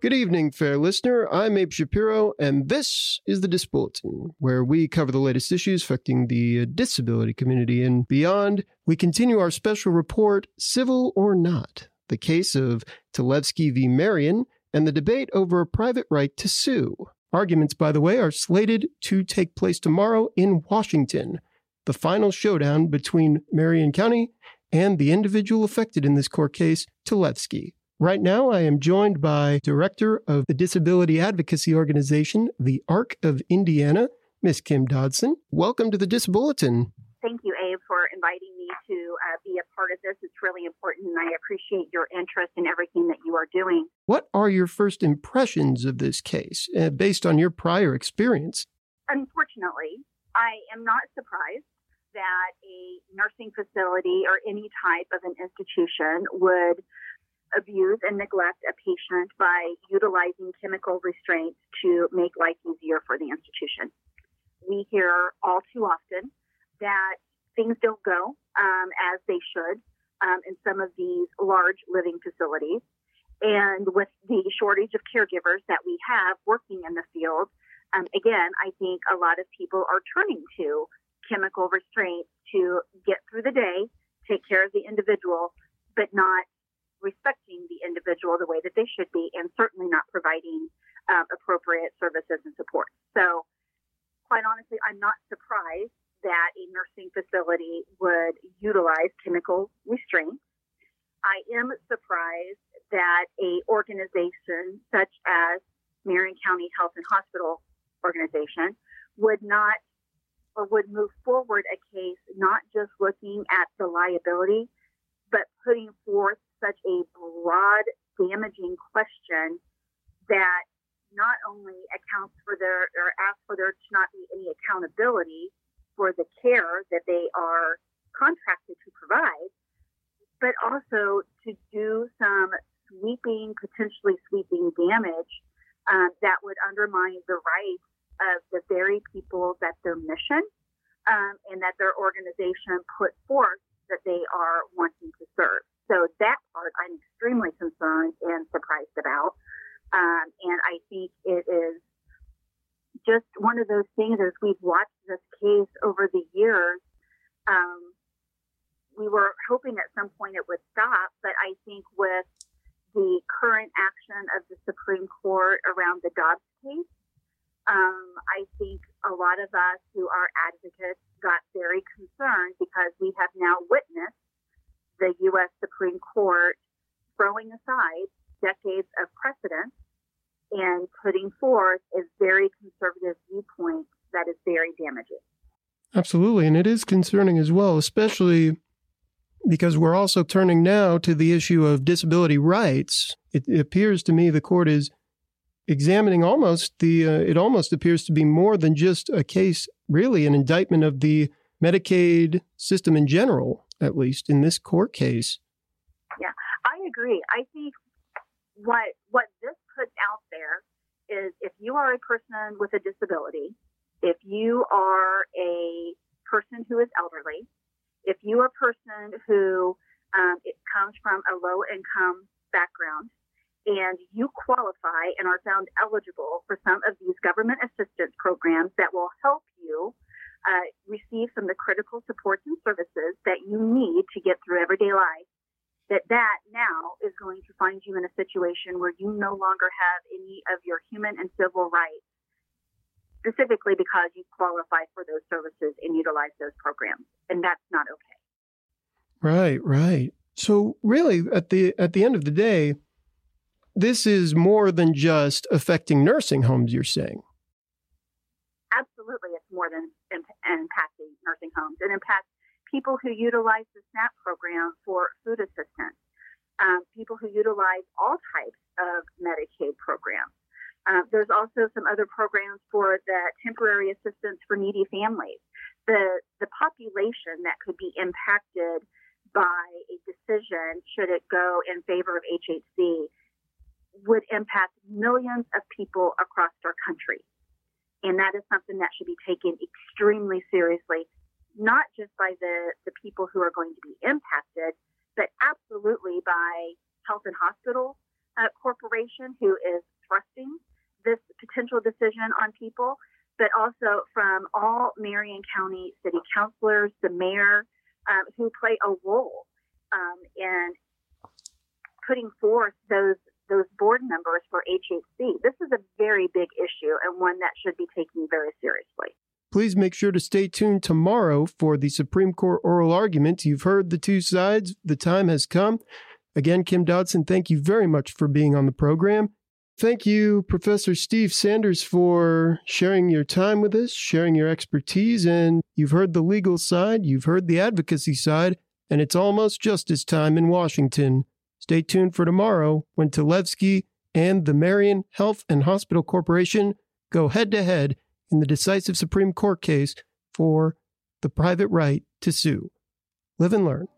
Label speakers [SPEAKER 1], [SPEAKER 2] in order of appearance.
[SPEAKER 1] Good evening, fair listener. I'm Abe Shapiro, and this is the Disabulletin, where we cover the latest issues affecting the uh, disability community and beyond. We continue our special report, Civil or Not, the case of Talevski v. Marion and the debate over a private right to sue. Arguments, by the way, are slated to take place tomorrow in Washington, the final showdown between Marion County and the individual affected in this court case, Talevski. Right now, I am joined by Director of the Disability Advocacy Organization, the ARC of Indiana, Miss Kim Dodson. Welcome to the Disabulletin.
[SPEAKER 2] Thank you, Abe, for inviting me to uh, be a part of this. It's really important, and I appreciate your interest in everything that you are doing.
[SPEAKER 1] What are your first impressions of this case, uh, based on your prior experience?
[SPEAKER 2] Unfortunately, I am not surprised that a nursing facility or any type of an institution would abuse and neglect a patient by utilizing chemical restraints to make life easier for the institution. We hear all too often that things don't go um, as they should um, in some of these large living facilities. And with the shortage of caregivers that we have working in the field, um, again, I think a lot of people are turning to chemical restraints to get through the day, take care of the individual, but not respecting the individual the way that they should be, and certainly not providing um, appropriate services and support. So, quite honestly, I'm not surprised that a nursing facility would utilize chemical restraints. I am surprised that a organization such as Marion County Health and Hospital Organization would not or would move forward a case not just looking at the liability, but putting forth such a broad, damaging question that not only accounts for their or asks for there to not be any accountability for the care that they are contracted to provide, but also to do some sweeping, potentially sweeping damage um, that would undermine the rights of the very people that their mission um, and that their organization put forth that they are wanting to serve. So that part I'm extremely concerned and surprised about. Um, and I think it is just one of those things as we've watched this case over the years. Um, we were hoping at some point it would stop, but I think with the current action of the Supreme Court around the Dobbs case, um, I think a lot of us who are advocates got very concerned because we have now witnessed the U.S. Supreme Court throwing aside decades of precedent and putting forth a very conservative viewpoint that is very damaging.
[SPEAKER 1] Absolutely. And it is concerning as well, especially because we're also turning now to the issue of disability rights. It, appears to me the court is examining almost the, uh, it almost appears to be more than just a case, really, an indictment of the Medicaid system in general at least in this court case.
[SPEAKER 2] Yeah, I agree. I think what what this puts out there is if you are a person with a disability, if you are a person who is elderly, if you are a person who um, it comes from a low income background, and you qualify and are found eligible for some of these government assistance programs that will help you uh, receive some of the critical supports and services that you need to get through everyday life, that that now is going to find you in a situation where you no longer have any of your human and civil rights, specifically because you qualify for those services and utilize those programs, and that's not okay.
[SPEAKER 1] Right, right. So really, at the at the end of the day, this is more than just affecting nursing homes. You're saying
[SPEAKER 2] absolutely it's more than impacting nursing homes. It impacts people who utilize the SNAP program for food assistance, um, people who utilize all types of Medicaid programs. Uh, there's also some other programs for the temporary assistance for needy families. The, the population that could be impacted by a decision, should it go in favor of HHC, would impact millions of people across our country. And that is something that should be taken extremely seriously, not just by the, the people who are going to be impacted, but absolutely by health and hospital uh, corporation who is thrusting this potential decision on people, but also from all Marion County city councilors, the mayor, um, who play a role um, in putting forth those those board members for HHC. This is a very big issue and one that should be taken very seriously.
[SPEAKER 1] Please make sure to stay tuned tomorrow for the Supreme Court oral argument. You've heard the two sides. The time has come. Again, Kim Dodson, thank you very much for being on the program. Thank you, Professor Steve Sanders, for sharing your time with us, sharing your expertise. And you've heard the legal side, you've heard the advocacy side, and it's almost justice time in Washington. Stay tuned for tomorrow when Talevski and the Marion Health and Hospital Corporation go head to head in the decisive Supreme Court case for the private right to sue. Live and learn.